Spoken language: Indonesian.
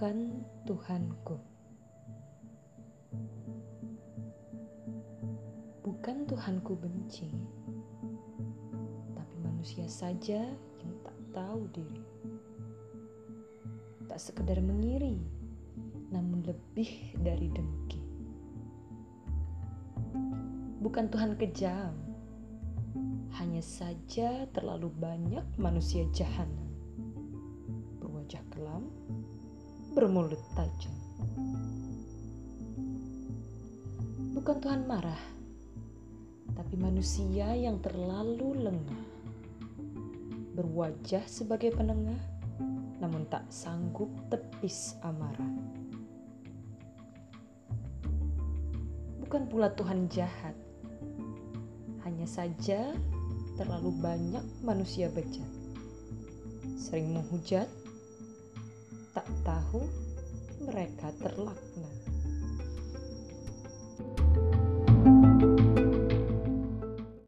Bukan Tuhanku. Bukan Tuhanku benci, tapi manusia saja yang tak tahu diri. Tak sekedar mengiri, namun lebih dari dengki. Bukan Tuhan kejam, hanya saja terlalu banyak manusia jahat. berwajah kelam bermulut tajam. Bukan Tuhan marah, tapi manusia yang terlalu lengah. Berwajah sebagai penengah, namun tak sanggup tepis amarah. Bukan pula Tuhan jahat, hanya saja terlalu banyak manusia bejat. Sering menghujat, tak tahu mereka terlaknat.